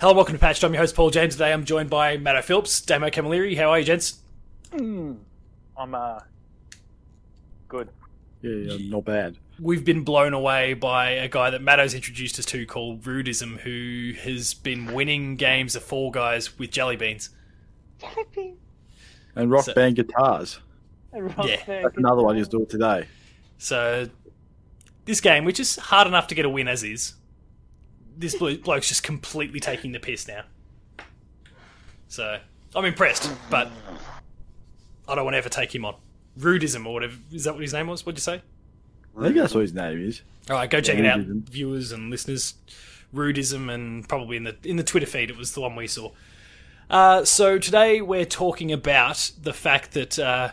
Hello, welcome to Patched. I'm your host Paul James. Today I'm joined by Matto Phillips, Damo Camilleri. How are you, gents? I'm uh good. Yeah, yeah, not bad. We've been blown away by a guy that Matto's introduced us to called Rudism, who has been winning games of Fall Guys with jelly beans. And rock So- band guitars. Yeah, That's another one he's doing today. So this game, which is hard enough to get a win as is, this bloke's just completely taking the piss now. So I'm impressed, but I don't want to ever take him on. Rudism or whatever is that what his name was? What'd you say? I think that's what his name is. All right, go check it out, Rudism. viewers and listeners. Rudism, and probably in the in the Twitter feed, it was the one we saw. Uh, so today we're talking about the fact that uh,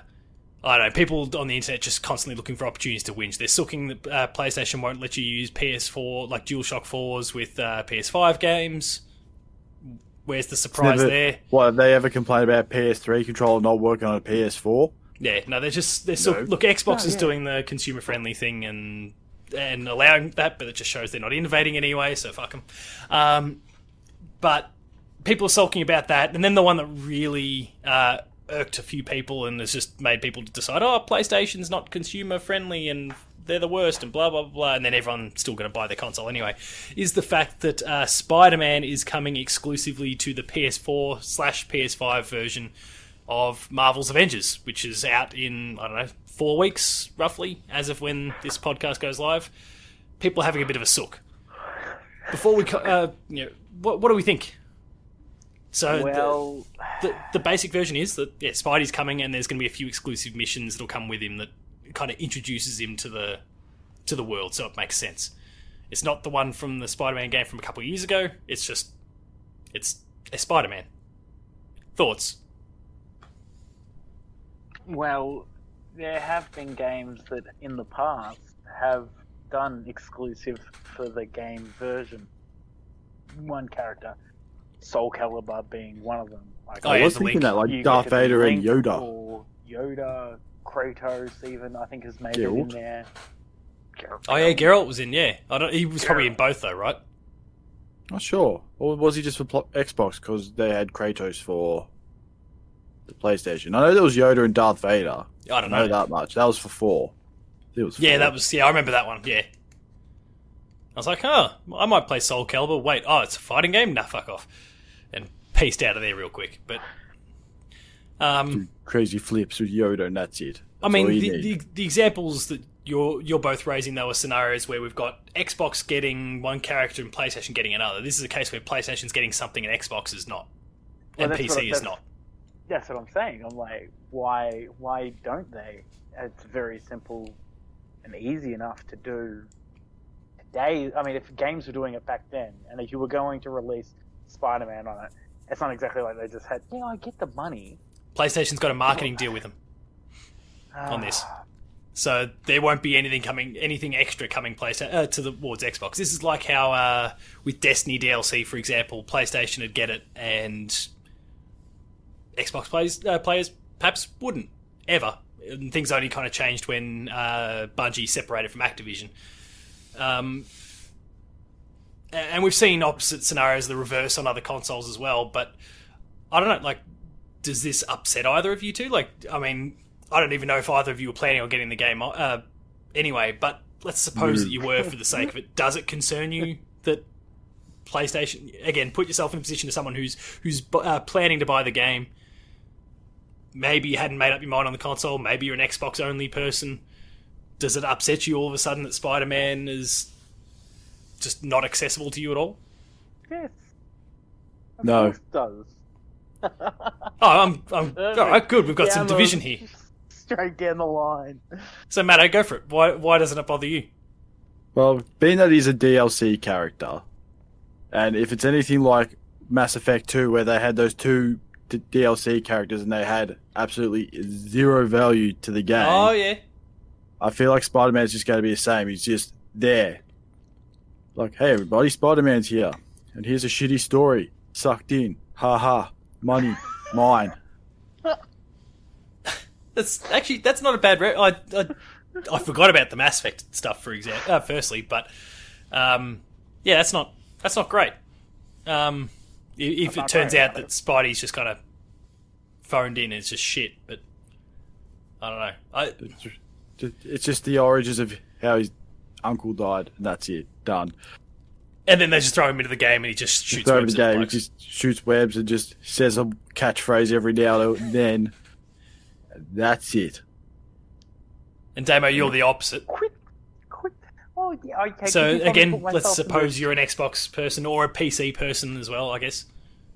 I don't know people on the internet just constantly looking for opportunities to whinge. They're sucking that uh, PlayStation won't let you use PS4 like DualShock fours with uh, PS5 games. Where's the surprise Never- there? What have they ever complained about PS3 controller not working on a PS4? Yeah, no, they're just they're still No. look. Xbox No, is yeah. doing the consumer friendly thing and and allowing that, but it just shows they're not innovating anyway. So fuck them. Um, but people are sulking about that, and then the one that really uh, irked a few people and has just made people decide, oh, PlayStation's not consumer friendly and they're the worst and blah blah blah, and then everyone's still going to buy their console anyway. Is the fact that uh, Spider Man is coming exclusively to the PS4 slash PS5 version of Marvel's Avengers, which is out in I don't know four weeks roughly, as of when this podcast goes live. People are having a bit of a sook. Before we, co- uh, you know, what, what do we think? So the- Well, the, the basic version is that yeah, Spidey's coming, and there's going to be a few exclusive missions that'll come with him that kind of introduces him to the to the world, so it makes sense. It's not the one from the Spider-Man game from a couple of years ago. It's just it's a Spider-Man. Thoughts? well, there have been games that in the past have done exclusive for the game version. One character, Soul Calibur being one of them. Like, Oh, I was the thinking Link. that, like you Darth get to be Vader and Yoda. Or Yoda, Kratos, even I think has made it in there. Geralt. Oh yeah, Geralt was in. Yeah, I don't. He was probably in both though, right? Not sure. Or was he just for pl- Xbox because they had Kratos for the PlayStation? I know there was Yoda and Darth Vader. I I don't know know. that much. That was for four. It was Yeah, four. that was. Yeah, I remember that one. Yeah. I was like, oh, I might play Soul Calibur. Wait, oh, it's a fighting game? Nah, fuck off. And pieced out of there real quick. But, um, crazy flips with Yoda, and that's it. I mean, the, the, the examples that you're you're both raising though are scenarios where we've got Xbox getting one character and PlayStation getting another. This is a case where PlayStation's getting something and Xbox is not, Well, and that's PC is not. That's what I'm saying. I'm like, why? Why don't they? It's very simple and easy enough to do today. I mean, if games were doing it back then, and if you were going to release Spider-Man on it, it's not exactly like they just had. You know, I get the money PlayStation's got a marketing deal with them, On this. Ah, so there won't be anything coming, anything extra coming PlayStation uh, to the towards Xbox. This is like how uh, with Destiny DLC, for example, PlayStation would get it and Xbox players uh, players perhaps wouldn't ever. And things only kind of changed when uh, Bungie separated from Activision. Um, and we've seen opposite scenarios, the reverse on other consoles as well. But I don't know, like, does this upset either of you two? Like, I mean, I don't even know if either of you were planning on getting the game uh, anyway. But let's suppose that you were for the sake of it. Does it concern you that PlayStation again? Put yourself in a position of someone who's who's uh, planning to buy the game. Maybe you hadn't made up your mind on the console. Maybe you're an Xbox only person. Does it upset you all of a sudden that Spider Man is just not accessible to you at all? yes. Of No. it does. Oh, I'm, I'm all right. Good, we've got some Down the- division here. Straight down the line. So, Matt, go for it. Why, why doesn't it bother you? Well, being that he's a DLC character, and if it's anything like Mass Effect 2, where they had those two d- DLC characters and they had absolutely zero value to the game, Oh yeah, I feel like Spider Man's just going to be the same. He's just there. Like, hey, everybody, Spider Man's here. And here's a shitty story. Sucked in. Ha ha. Money. Mine. that's actually that's not a bad. Re- I, I I forgot about the Mass Effect stuff for example. Uh, firstly, but um, yeah, that's not that's not great. Um, If it not turns out about that Spidey's just kind of phoned in, and it's just shit. But I don't know. I it's just the origins of how his uncle died, and that's it. Done. and then they just throw him into the game, and he just shoots Throw him webs the at game, he just shoots webs and just says a catchphrase every now and then. That's it. And Damo, you're the opposite. Quit, quit. Oh, yeah, okay. So again, let's suppose you're an Xbox person or a PC person as well. I guess.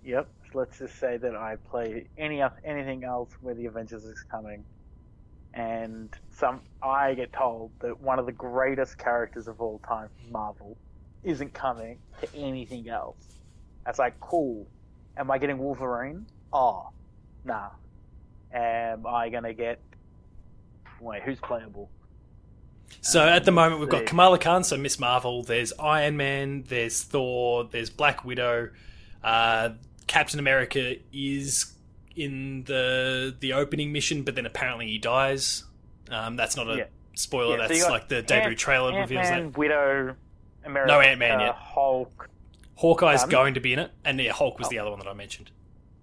Yep. Let's just say that I play any anything else where the Avengers is coming, and some I get told that one of the greatest characters of all time, Marvel, isn't coming to anything else. That's like cool. Am I getting Wolverine? Oh, nah. Am I gonna get? Wait, who's playable? So at the moment, we've got. Kamala Khan, so Miss Marvel. There's Iron Man. There's Thor. There's Black Widow. Uh, Captain America is in the the opening mission, but then apparently he dies. Um, that's not a Yeah. spoiler. Yeah, that's got like the debut Ant- trailer reveals that. Ant-Man, Widow, America, No Ant-Man yet. Hulk. Hawkeye's Um, going to be in it, and yeah, Hulk was Oh. the other one that I mentioned,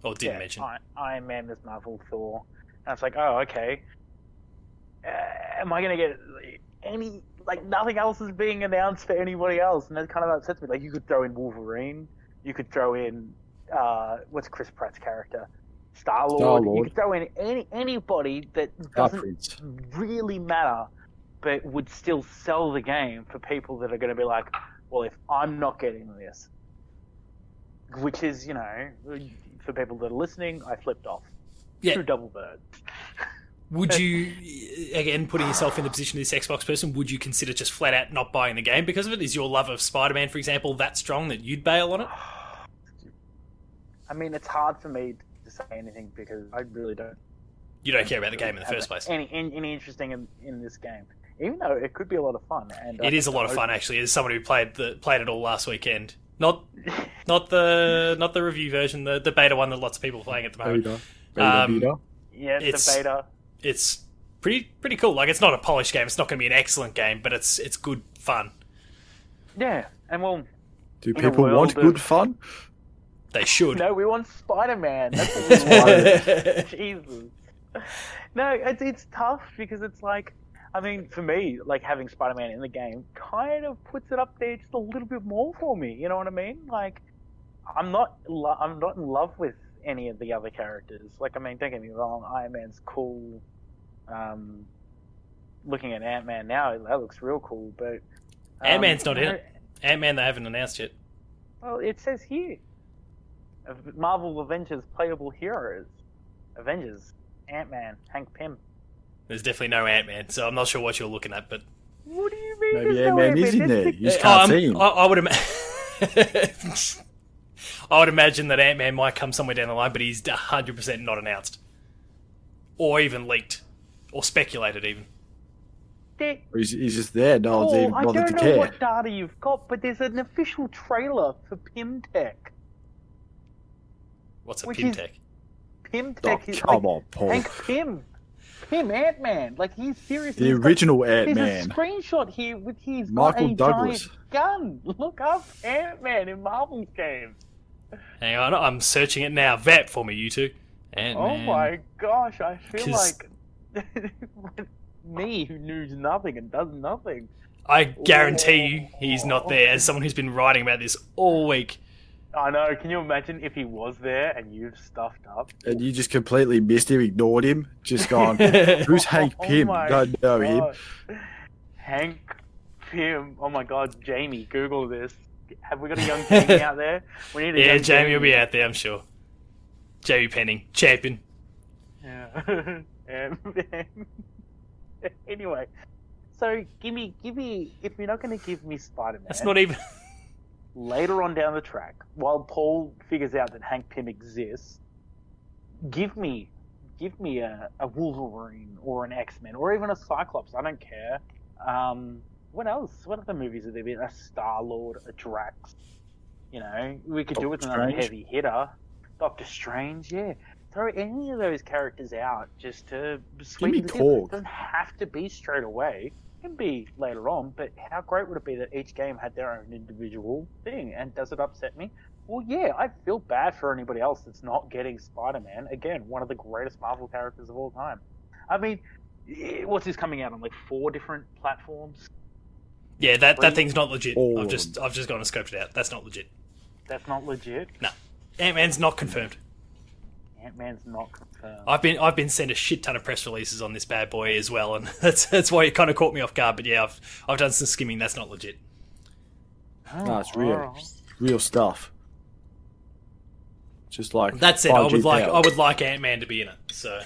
or didn't yeah, mention. I- Iron Man, Miss Marvel, Thor. And it's like, oh, okay. Uh, am I gonna get any? Like nothing else is being announced for anybody else, and that kind of upsets me. Like you could throw in Wolverine, you could throw in uh, what's Chris Pratt's character, Star Lord. You Star-Lord. could throw in any anybody that doesn't really matter, but would still sell the game for people that are going to be like, well, if I'm not getting this, which is, you know, for people that are listening, I flipped off. Yeah. Two double bird. Would you, again, putting yourself in the position of this Xbox person, would you consider just flat out not buying the game because of it? Is your love of Spider Man, for example, that strong that you'd bail on it? I mean, it's hard for me to say anything because I really don't. You don't care about the game in the first place. Any, any, any interesting in, in this game, even though it could be a lot of fun. And It is a lot of fun, actually. As someone who played the played it all last weekend, not not the not the review version, the, the beta one that lots of people are playing at the moment. Beta. Beta, Um, beta. Yeah, it's, It's- a beta. It's pretty pretty cool. Like it's not a polished game. It's not going to be an excellent game, but it's it's good fun. Yeah, and well, Do people want of- good fun? They should. no, we want Spider Man. That's what we want. Jesus. No, it's it's tough because it's like, I mean, for me, like having Spider-Man in the game kind of puts it up there just a little bit more for me. You know what I mean? Like, I'm not lo- I'm not in love with any of the other characters. Like, I mean, don't get me wrong, Iron Man's cool. Um, looking at Ant Man now, that looks real cool. But um, Ant-Man's not in it. Ant Man, they haven't announced yet. Well, it says here, Marvel Avengers playable heroes, Avengers, Ant Man, Hank Pym. There's definitely no Ant Man, so I'm not sure what you're looking at, but What do you mean? Maybe there's no Ant-Man is in there. You just Uh, can't um, see him. I, I would imagine. I would imagine that Ant Man might come somewhere down the line, but he's 100 percent not announced, or even leaked, or speculated even. the- He's, he's just there. No one's Oh, even I don't know what data you've got, but there's an official trailer for Pym Tech. What's a Which Pym Tech? is- Pym Tech Oh, is come like on, Paul. Hank Pym. Pym Ant Man. Like he's seriously The he's original Ant There's Man. a screenshot here with his Michael got a Douglas. giant gun. Look up Ant Man in Marvel's games. Hang on, I'm searching it now. Vap for me, you two. Ant Oh my gosh, I feel 'Cause- like me who knows nothing and does nothing. I guarantee you, he's not there. As someone who's been writing about this all week, I know. Can you imagine if he was there and you've stuffed up? And you just completely missed him, ignored him, just gone, who's Hank Oh Pym? my Don't know him. Hank Pym. Oh my God, Jamie, Google this. Have we got a young Jamie out there? We need a yeah, young Jamie will be out there, I'm sure. Jamie Penning, champion. Yeah. Anyway, so give me, give me. If you're not going to give me Spider Man, That's not even. Later on down the track, while Paul figures out that Hank Pym exists, give me, give me a, a Wolverine or an X Men or even a Cyclops. I don't care. Um, what else? What other movies have there been? A Star Lord, a Drax. You know, we could do with another heavy hitter. Doctor Strange, yeah. Throw any of those characters out just to sweeten the. Korg. It doesn't have to be straight away. It can be later on, but how great would it be that each game had their own individual thing? And does it upset me? Well, yeah, I feel bad for anybody else that's not getting Spider-Man. Again, one of the greatest Marvel characters of all time. I mean, eh, what's this coming out on like four different platforms? Yeah, that, that thing's not legit. All I've just I've just gone and scoped it out. That's not legit. That's not legit. No, Ant Man's not confirmed. Ant Man's not confirmed. I've been I've been sent a shit ton of press releases on this bad boy as well, and that's that's why it kind of caught me off guard. But yeah, I've I've done some skimming. That's not legit. Oh, No, it's real, alright. real stuff. Just like That said, I would like power. I would like Ant Man to be in it. So,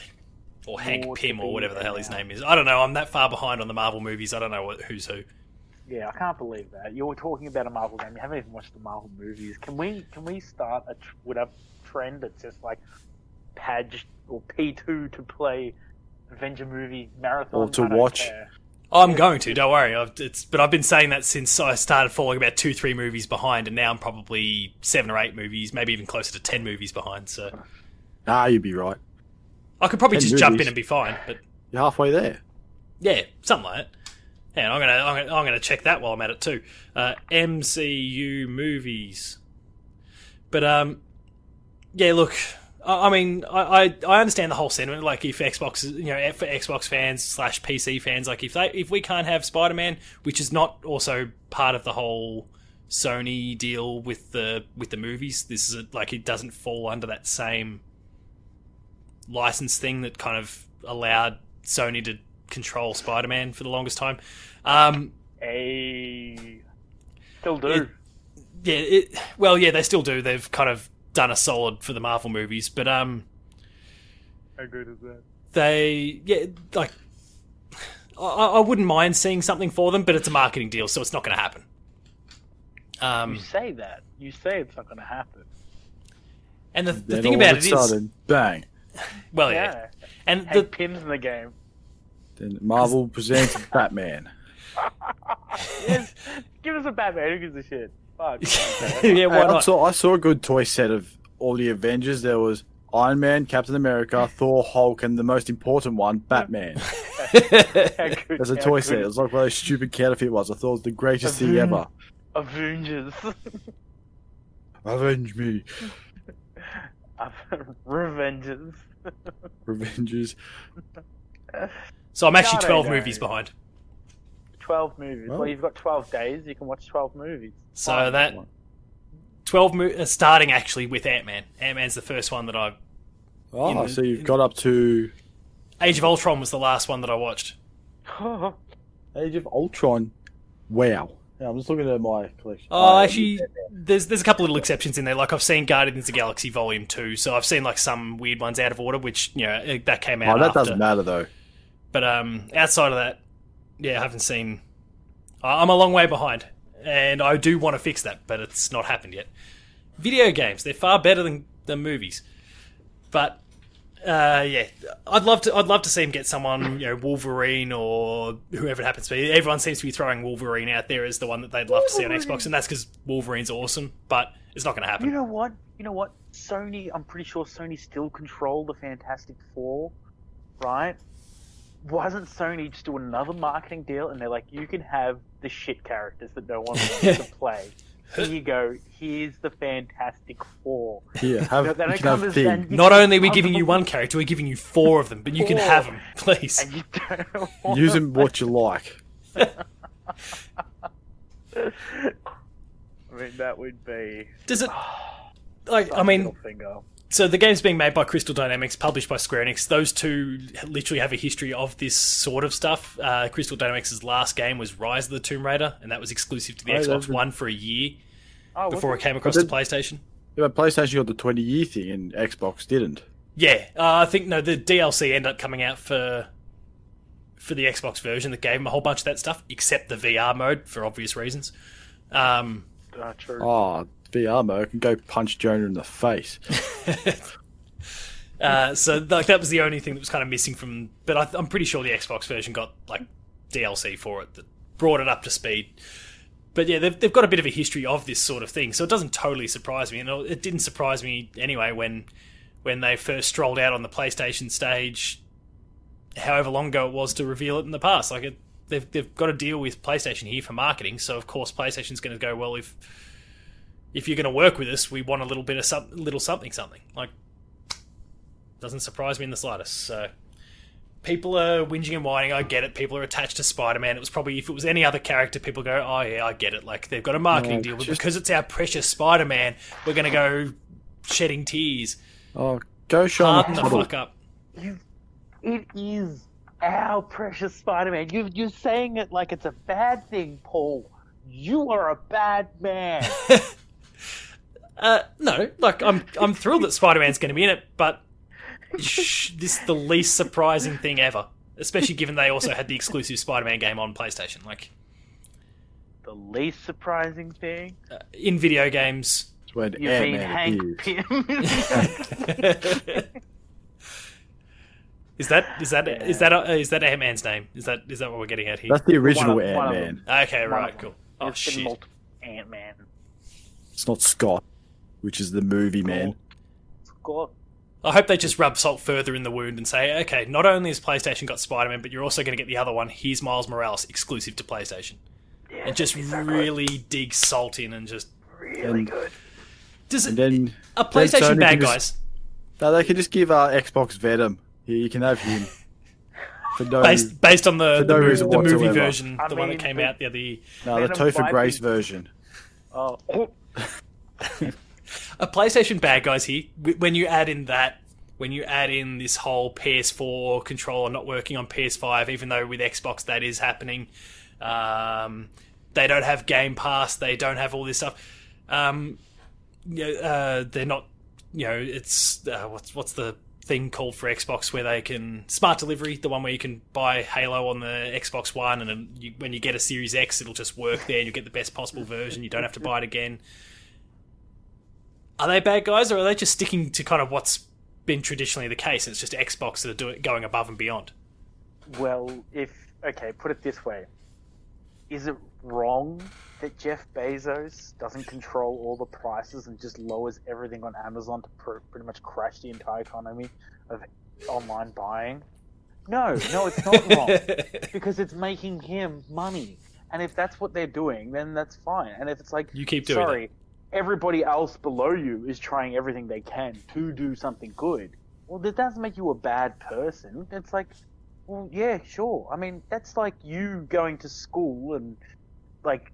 or Hank More to Pym or whatever the hell his now. name is. I don't know. I'm that far behind on the Marvel movies. I don't know what, who's who. Yeah, I can't believe that. You were talking about a Marvel game. You haven't even watched the Marvel movies. Can we can we start a tr- with a trend that's just like Page or P two to play Avenger movie marathon Or to watch. care. I'm going to. Don't worry. I've, it's but I've been saying that since I started falling about two, three movies behind, and now I'm probably seven or eight movies, maybe even closer to ten movies behind. So Ah, you'd be right. I could probably 10 just jump in and be fine. But You're halfway there. yeah, something like that. And I'm gonna I'm gonna, I'm gonna check that while I'm at it too. Uh, MCU movies, but um, yeah. Look, I, I mean, I, I understand the whole sentiment. Like, if Xbox, is- you know, for Xbox fans slash PC fans, like if they if we can't have Spider Man, which is not also part of the whole Sony deal with the with the movies, this is a, like it doesn't fall under that same license thing that kind of allowed Sony to control Spider Man for the longest time. Um, Hey, still do. It- yeah, it, well, yeah, they still do. They've kind of done a solid for the Marvel movies, but um, How good is that? they yeah, like I, I wouldn't mind seeing something for them, but it's a marketing deal, so it's not going to happen. Um, You say that. You say it's not going to happen. and the, the thing about of it a is, bang. well, yeah, Yeah. and Hank the, Pym's in the game. Then Marvel presents Batman. Yes. Give us a Batman. Who gives a shit? Fuck. yeah, why Hey, I saw I saw a good toy set of all the Avengers. There was Iron Man, Captain America, Thor, Hulk, and the most important one, Batman. How There's a toy good set. It was like one of those stupid counterfeit ones. I thought it was the greatest thing ever. Avengers. Avenge me, Revengers. Avengers. so I'm actually God, twelve movies behind. 12 movies. Well, Well. you've got 12 days. You can watch 12 movies. So Fine. that twelve mo- uh, starting actually with Ant Man. Ant Man's the first one that I. Oh, in- so you've got up to Age of Ultron was the last one that I watched. Age of Ultron. Wow. Yeah, I'm just looking at my collection. Oh, I- actually, there's there's a couple little exceptions in there. Like I've seen Guardians of the Galaxy Volume Two, so I've seen like some weird ones out of order, which you know that came out. Oh, that after. doesn't matter though. But um, outside of that, yeah, I haven't seen. I'm a long way behind, and I do want to fix that, but it's not happened yet. Video games, they're far better than, than movies, but uh, yeah, I'd love to. I'd love to see him get someone, you know, Wolverine or whoever it happens to be. Everyone seems to be throwing Wolverine out there as the one that they'd love to see on Xbox, and that's because Wolverine's awesome. But it's not going to happen. You know what? You know what? Sony, I'm pretty sure Sony still control the Fantastic Four, right? Wasn't Sony just do another marketing deal and they're like, you can have the shit characters that no one wants to play. Here you go. Here's the Fantastic Four. Here, have, No, they you don't can have come as- Thing. and you Not can only are we come giving you one character, we're giving you four of them, but you can have them, please. and you don't want Use them what you like. I mean, that would be. Does it? Like, I mean, finger. So the game's being made by Crystal Dynamics, published by Square Enix. Those two literally have a history of this sort of stuff. Uh, Crystal Dynamics' last game was Rise of the Tomb Raider, and that was exclusive to the Oh, Xbox that's- One for a year Oh, before it it? came across But to PlayStation. Yeah, but PlayStation got the 20 year thing and Xbox didn't. Yeah, uh, I think no, the DLC ended up coming out for for the Xbox version that gave them a whole bunch of that stuff, except the VR mode for obvious reasons. Um, Ah, true. Oh, VR mode can go punch Jonah in the face. Uh, so like that was the only thing that was kind of missing from. But I, I'm pretty sure the Xbox version got like DLC for it that brought it up to speed. But yeah, they've, they've got a bit of a history of this sort of thing, so it doesn't totally surprise me. And it didn't surprise me anyway when when they first strolled out on the PlayStation stage, however long ago it was to reveal it in the past. Like it, they've they've got to deal with PlayStation here for marketing, so of course PlayStation's going to go well if if you're going to work with us, we want a little bit of some, little something, something. Like, doesn't surprise me in the slightest. So, people are whinging and whining. I get it. People are attached to Spider Man. It was probably if it was any other character, people go, "Oh yeah, I get it." Like they've got a marketing No, deal, but just- because it's our precious Spider Man, we're going to go shedding tears. Oh, go show Harden him the fuck up. It is our precious Spider-Man. You, you're saying it like it's a bad thing, Paul. You are a bad man. Uh, no, like I'm I'm thrilled that Spider Man's going to be in it, but sh- this is the least surprising thing ever. Especially given they also had the exclusive Spider Man game on PlayStation. Like the least surprising thing. uh, in video games, It's when You mean Ant-Man Hank appears. Pym? is that is that is that uh, is that Ant Man's name? Is that is that what we're getting at here? That's the original One of- one of Ant-Man. Okay, One right, cool. Oh There's shit. Ant-Man. It's not Scott, which is the movie man. Scott. I hope they just rub salt further in the wound and say, okay, not only has PlayStation got Spider Man, but you're also going to get the other one. Here's Miles Morales, exclusive to PlayStation, Yeah, and just that'd good. really dig salt in and just really And- good. does And it, then a PlayStation bad can just- guys no, they can just give uh, Xbox Venom. Here, you can have him. For no, based based on the for the, no movie, the movie version, I the one that came the- out the other. year. no, the Venom Topher Grace version. Oh, A PlayStation bad guys here. When you add in that, when you add in this whole PS4 controller not working on PS5, even though with Xbox that is happening, um, they don't have Game Pass, they don't have all this stuff. Um, uh, they're not. You know, it's uh, what's what's the thing called for Xbox where they can smart delivery, the one where you can buy Halo on the Xbox One, and you, when you get a Series X, it'll just work there. and You get the best possible version. You don't have to buy it again. Are they bad guys, or are they just sticking to kind of what's been traditionally the case? And it's just Xbox that are doing going above and beyond. well, if okay, put it this way: is it wrong that Jeff Bezos doesn't control all the prices and just lowers everything on Amazon to pr- pretty much crash the entire economy of online buying? No, no, it's not wrong because it's making him money. And if that's what they're doing, then that's fine. And if it's like, You keep doing sorry, everybody else below you is trying everything they can to do something good. Well, that doesn't make you a bad person. It's like, well, yeah, sure. I mean, that's like you going to school and like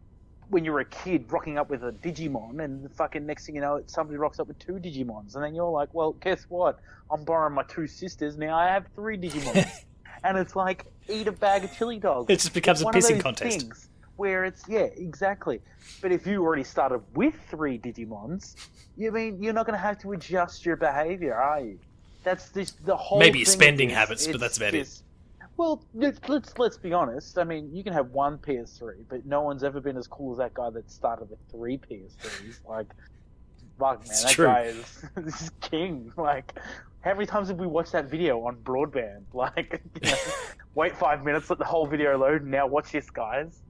when you're a kid rocking up with a Digimon, and the fucking next thing you know, somebody rocks up with two Digimons, and then you're like, well, guess what? I'm borrowing my two sisters now. I have three Digimons, and it's like eat a bag of chili dogs. It just becomes It's a pissing contest. Where it's yeah, exactly. But if you already started with three Digimons, you mean you're not going to have to adjust your behavior, are you? That's this the whole. Maybe spending habits, but that's about it. This- Well, let's, let's let's be honest. I mean, you can have one PS3, but no one's ever been as cool as that guy that started with three PS3s. Like, fuck, man, It's that true. guy is this is king. Like, how many times have we watched that video on broadband? Like, you know, wait five minutes, let the whole video load, and now watch this, guys.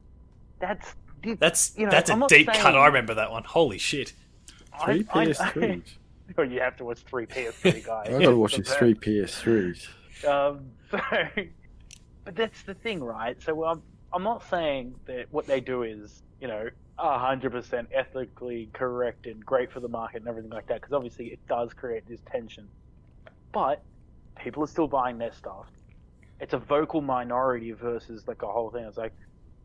That's dude, That's You know, that's I'm a not deep cut. I remember that one. Holy shit! Three I- I- PS3s. Oh, you have to watch three PS3 guys. I gotta watch these three PS3s. Um, so, but that's the thing, right? So I'm, I'm not saying that what they do is, you know, 100% ethically correct and great for the market and everything like that, because obviously it does create this tension. But people are still buying their stuff. It's a vocal minority versus like a whole thing. It's like,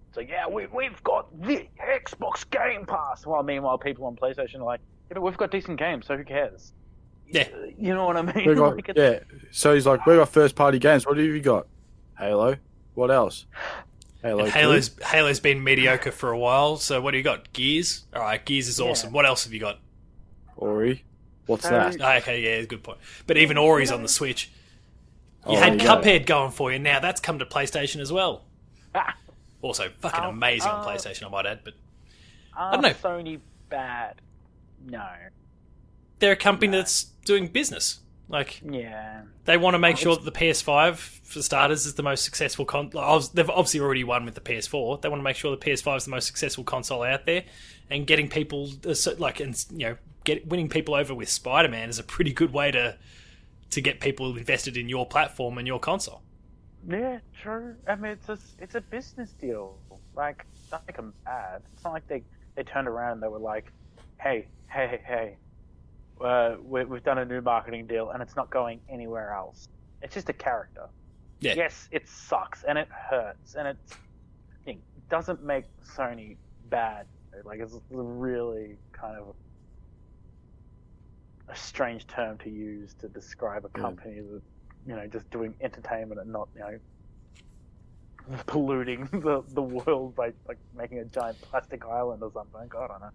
it's like, yeah, we, we've got the Xbox Game Pass. While meanwhile, people on PlayStation are like, yeah, but we've got decent games, so who cares? Yeah. You know what I mean? Got, Like, yeah. So he's like, we got first party games. What have you got? Halo. What else? Halo. And 2? Halo's Halo's been mediocre for a while. So what do you got? Gears. All right, Gears is Yeah. awesome. What else have you got? Ori. What's So- that? Ah, okay, yeah, good point. But even Ori's on the Switch. You Oh, had there go. Cuphead going for you. Now that's come to PlayStation as well. Ah. Also, fucking Um, amazing on uh, PlayStation, I might add. But I don't know. Sony bad? No. they're a company that's doing business. Like Yeah. they want to make sure that the PS5, for starters, is the most successful. Con- they've obviously already won with the PS4. They want to make sure the PS5 is the most successful console out there, and getting people uh, like and you know get winning people over with Spider Man is a pretty good way to to get people invested in your platform and your console. Yeah, true. I mean, it's a it's a business deal. Like, it's not like I'm bad. It's not like they they turned around and they were like, hey, hey, hey, hey, uh, we, we've done a new marketing deal and it's not going anywhere else. It's just a character. Yeah. Yes, it sucks and it hurts and it, it doesn't make Sony bad. Like it's really kind of a strange term to use to describe a Yeah. company that you know just doing entertainment and not you know polluting the the world by like making a giant plastic island or something. God, I don't know.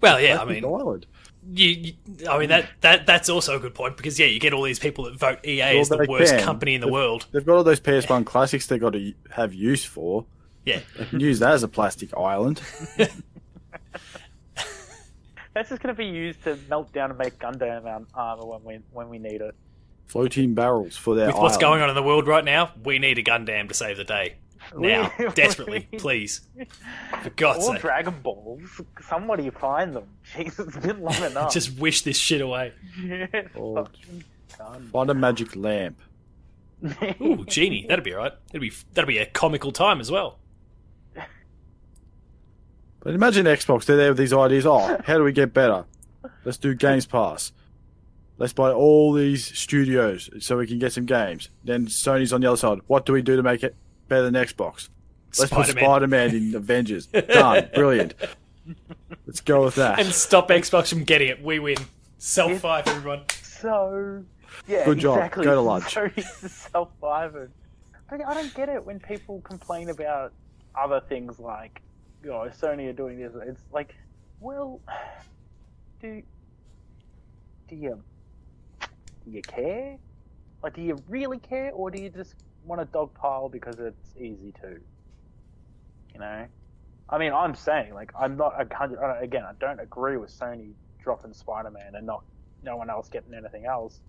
Well, yeah, I Plastic mean, Island. you, you, I mean that, that that's also a good point because yeah, you get all these people that vote EA Well, as the worst can. company in the They've- world. They've got all those PS1 classics they've got to have use for. Yeah, They can use that as a plastic island. That's just going to be used to melt down and make Gundam arm- armor when we when we need it. Floating barrels for their with what's going on in the world right now, we need a Gundam to save the day now, desperately, please, for God's Or sake. Dragon Balls. Somebody find them. Jeez, it's been long enough. Just wish this shit away. Yeah, Or- Find a magic lamp. Ooh, genie, that'd be all right. That'd be that'd be a comical time as well. But imagine Xbox, they're there with these ideas. Oh, how do we get better? Let's do Games Pass. Let's buy all these studios so we can get some games. Then Sony's on the other side. What do we do to make it better than Xbox? Let's put Spider-Man. Spider Man in Avengers. Done. Brilliant. Let's go with that. and stop Xbox from getting it. We win. Self five, everyone. So, yeah, Good job. exactly. Go to lunch. So he's self-fired. I I don't get it when people complain about other things like, you know, Sony are doing this. It's like, well, do do you do you care? Like, do you really care, or do you just want to dogpile because it's easy to? You know, I mean, I'm saying like I'm not a hundred. Again, I don't agree with Sony dropping Spider-Man and not no one else getting anything else.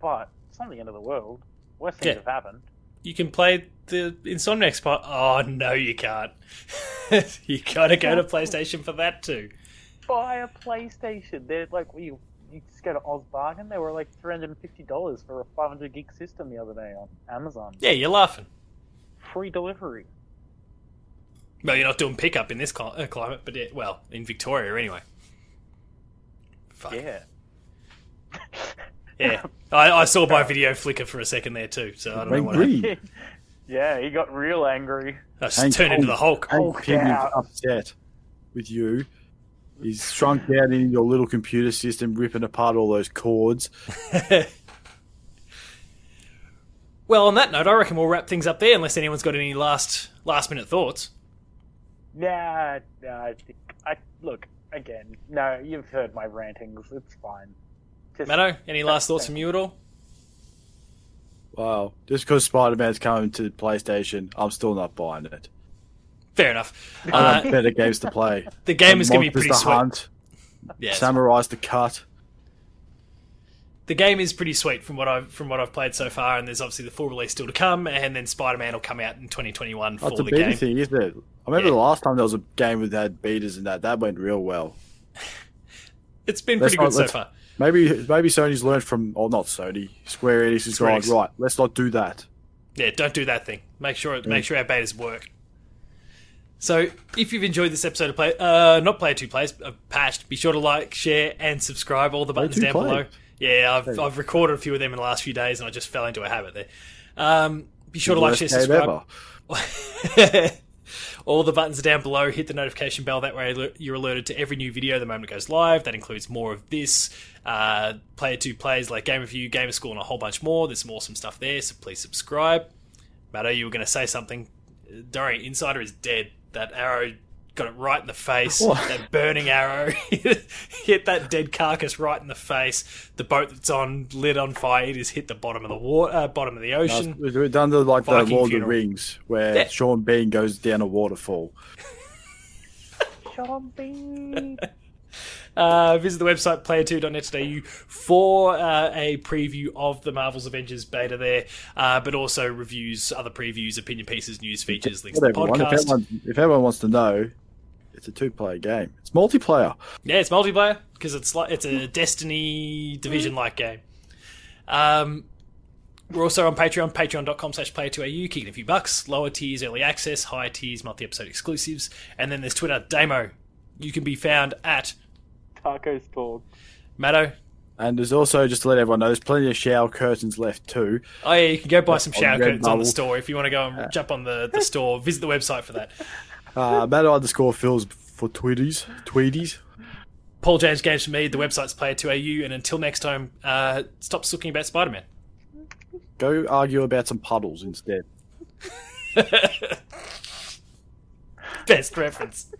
But it's not the end of the world. Worst things Yeah. have happened. You can play the Insomniac part. Oh no, you can't. you gotta go to PlayStation for that too. Buy a PlayStation. They're like you. You just go to OzBargain. They were like three hundred and fifty dollars for a five hundred gig system the other day on Amazon. Yeah, you're laughing. Free delivery. Well, you're not doing pickup in this uh, climate, but yeah, well, in Victoria anyway. Fuck. Yeah. Yeah. I, I saw my video flicker for a second there too, so I don't know what happened. Yeah, he got real angry. I just Hank turned into the Hulk. Hulk. Hulk Hank Pym out. upset with you. He's shrunk down in your little computer system, ripping apart all those cords. well, on that note, I reckon we'll wrap things up there, unless anyone's got any last last minute thoughts. Nah, nah. I think I look again. No, you've heard my rantings. It's fine. Just, Mano, any last thoughts from you at all? Wow. Just because Spider Man's coming to PlayStation, I'm still not buying it. Fair enough. I Uh, have better games to play. the game is going to be pretty sweet. Hunt, Yeah, Samurai's to cut. the game is pretty sweet from what I've from what I've played so far, and there's obviously the full release still to come, and then Spider Man will come out in 2021 for Oh, it's a the game. thing, isn't it? I remember Yeah. the last time there was a game with that betas and that. That went real well. It's been Let's pretty good so far. Maybe maybe Sony's learned from, or not Sony, Square Enix is Square going right. Let's not do that. Yeah, don't do that thing. Make sure Mm. make sure our betas work. So, if you've enjoyed this episode of Play, uh, not Player Two Plays, uh, Patched, be sure to like, share, and subscribe. All the buttons down Plays. below. Yeah, I've, I've recorded a few of them in the last few days, and I just fell into a habit there. Um, be sure to like, share, subscribe. ever. All the buttons are down below. Hit the notification bell. That way you're alerted to every new video the moment it goes live. That includes more of this, uh, Player 2 plays like Game Review, Gamer School, and a whole bunch more. There's some awesome stuff there, so please subscribe. Matto, you were going to say something. Don't Insider is dead. That arrow got it right in the face. What? That burning arrow hit that dead carcass right in the face. The boat that's on lit on fire. It has hit the bottom of the water, uh, bottom of the ocean. We've we've done the like the Viking Lord of the Rings, where Yeah. Sean Bean goes down a waterfall. Sean Bean. Uh, visit the website player2.net.au for uh, a preview of the Marvel's Avengers beta there, uh, but also reviews, other previews, opinion pieces, news features, links to the Whatever. If podcast. everyone, if everyone wants to know, it's a two-player game. It's multiplayer. Yeah, it's multiplayer because it's like it's a Destiny division-like game. Um, we're also on Patreon, patreon.com slash player2au, kicking a few bucks, lower tiers, early access, higher tiers, multi-episode exclusives, and then there's Twitter, Damo. You can be found at Tacos talk. Matto. And there's also, just to let everyone know, there's plenty of shower curtains left too. Oh yeah, you can go buy some shower Redbubble. curtains on the store if you want to go and jump on the, the store. Visit the website for that. Uh, Matto underscore Phil's for Tweeties. Tweeties. Paul James Games for me. The website's player2au. And until next time, uh, stop talking about Spider Man. Go argue about some puddles instead. Best reference.